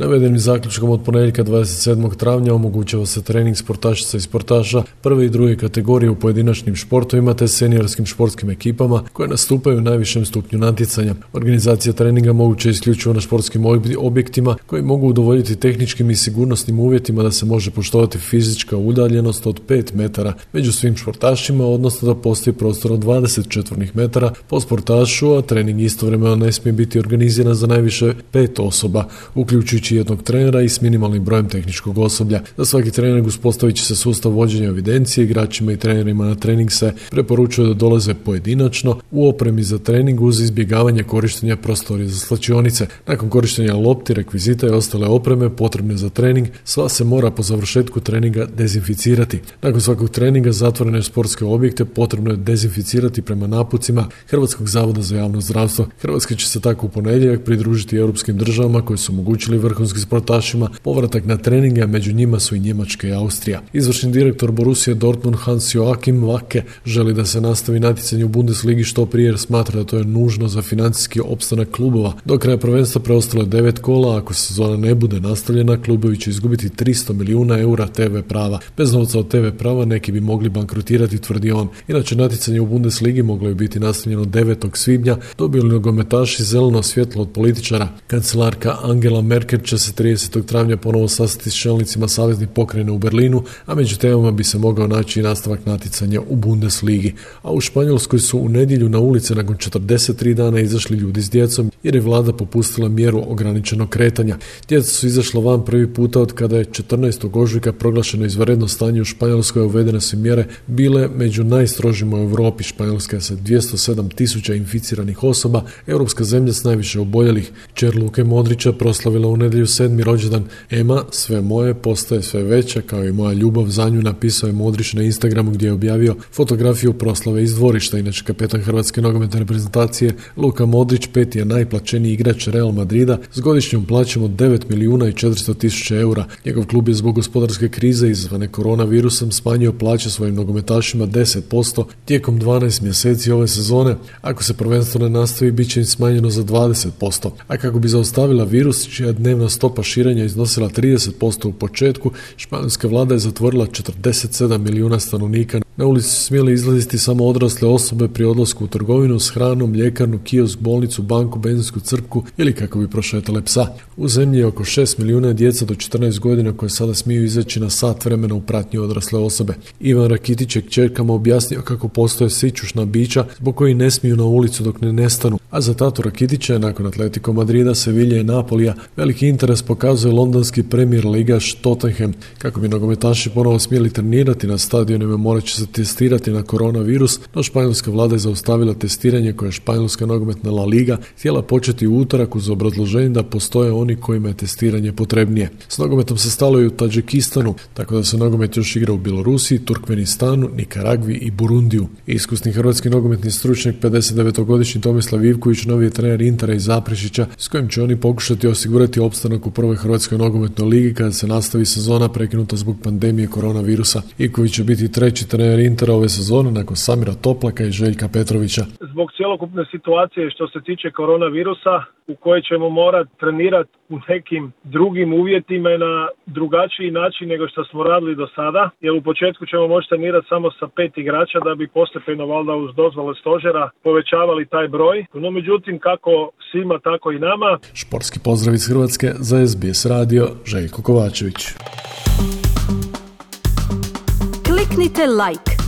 Navedenim zaključkom od ponedjeljka 27. travnja omogućava se trening sportašica i sportaša prve i druge kategorije u pojedinačnim športovima te seniorskim športskim ekipama koje nastupaju u najvišem stupnju natjecanja. Organizacija treninga moguće isključivo na športskim objektima koji mogu udovoljiti tehničkim i sigurnosnim uvjetima da se može poštovati fizička udaljenost od 5 metara među svim športašima, odnosno da postoji prostor od 20 četvornih metara po sportašu, a trening istovremeno ne smije biti organiziran za najviše pet osoba, uključujući jednog trenera i s minimalnim brojem tehničkog osoblja. Za svaki trening uspostavit će se sustav vođenja evidencije, igračima i trenerima na trening se preporučuje da dolaze pojedinačno u opremi za trening uz izbjegavanje korištenja prostorije za slačionice. Nakon korištenja lopti, rekvizita i ostale opreme potrebne za trening, sva se mora po završetku treninga dezinficirati. Nakon svakog treninga zatvorene sportske objekte potrebno je dezinficirati prema napucima Hrvatskog zavoda za javno zdravstvo. Hrvatska će se tako u ponedjeljak pridružiti europskim državama koje su omogućili vrh vrhunskim sportašima povratak na treninge, a među njima su i Njemačka i Austrija. Izvršni direktor Borussia Dortmund Hans Joachim Wacke želi da se nastavi natjecanje u Bundesligi što prije jer smatra da to je nužno za financijski opstanak klubova. Do kraja prvenstva preostalo je devet kola, ako sezona ne bude nastavljena, klubovi će izgubiti 300 milijuna eura TV prava. Bez novca od TV prava neki bi mogli bankrotirati, tvrdi on. Inače, natjecanje u Bundesligi moglo je biti nastavljeno 9. svibnja, dobili nogometaši zeleno svjetlo od političara. Kancelarka Angela Merkel će se 30. travnja ponovo sastati s čelnicima saveznih pokrajina u Berlinu, a među temama bi se mogao naći i nastavak natjecanja u Bundesligi. A u Španjolskoj su u nedjelju na ulice nakon 43 dana izašli ljudi s djecom jer je vlada popustila mjeru ograničenog kretanja. Djeca su izašla van prvi puta od kada je 14. ožujka proglašeno izvanredno stanje u Španjolskoj, uvedene su mjere bile među najstrožima u Europi. Španjolska sa 207 tisuća inficiranih osoba, europska zemlja s najviše oboljelih. Čer Luke Modrića proslavila u nedjelju sedmi rođendan Ema, sve moje postaje sve veća, kao i moja ljubav za nju napisao je Modrić na Instagramu gdje je objavio fotografiju proslave iz dvorišta. Inače, kapetan Hrvatske nogometne reprezentacije Luka Modrić peti je najplaćeniji igrač Real Madrida s godišnjom plaćom od 9 milijuna i 400 tisuća eura. Njegov klub je zbog gospodarske krize izvane koronavirusom smanjio plaće svojim nogometašima 10% tijekom 12 mjeseci ove sezone. Ako se prvenstveno ne nastavi, bit će im smanjeno za 20%. A kako bi zaustavila virus, čija dnevna stopa širenja iznosila 30% u početku, španjolska vlada je zatvorila 47 milijuna stanovnika. Na ulici smjeli izlaziti samo odrasle osobe pri odlasku u trgovinu s hranom, ljekarnu, kiosk, bolnicu, banku, benzinsku crpku ili kako bi prošetale psa. U zemlji je oko 6 milijuna djeca do 14 godina koje sada smiju izaći na sat vremena u pratnji odrasle osobe. Ivan Rakitić je kćerkama objasnio kako postoje sićušna bića zbog koji ne smiju na ulicu dok ne nestanu, a za tatu Rakitića nakon Atletico Madrida, Sevilje i Napolija veliki interes pokazuje londonski premijer ligaš Tottenham. Kako bi nogometaši ponovo smjeli trenirati na stadionima morat će se testirati na koronavirus, no španjolska vlada je zaustavila testiranje koje je španjolska nogometna La Liga htjela početi u utorak uz obrazloženje da postoje oni kojima je testiranje potrebnije. S nogometom se stalo i u Tadžikistanu, tako da se nogomet još igra u Bjelorusiji, Turkmenistanu, Nikaragvi i Burundiju. Iskusni hrvatski nogometni stručnjak 59-godišnji Tomislav Ivković, novi je trener Intera i Zaprešića, s kojim će oni pokušati osigurati opstanak u prvoj Hrvatskoj nogometnoj ligi kada se nastavi sezona prekinuta zbog pandemije koronavirusa. Iković će biti treći trener Intera ove sezone nakon Samira Toplaka i Željka Petrovića. Zbog cjelokupne situacije što se tiče koronavirusa u kojoj ćemo morati trenirati u nekim drugim uvjetima na drugačiji način nego što smo radili do sada, jer u početku ćemo moći trenirati samo sa pet igrača da bi postepeno valjda uz dozvole stožera povećavali taj broj. No međutim kako svima tako i nama. Športski pozdrav iz Hrvatske za SBS radio Željko Kovačević. Kliknite like,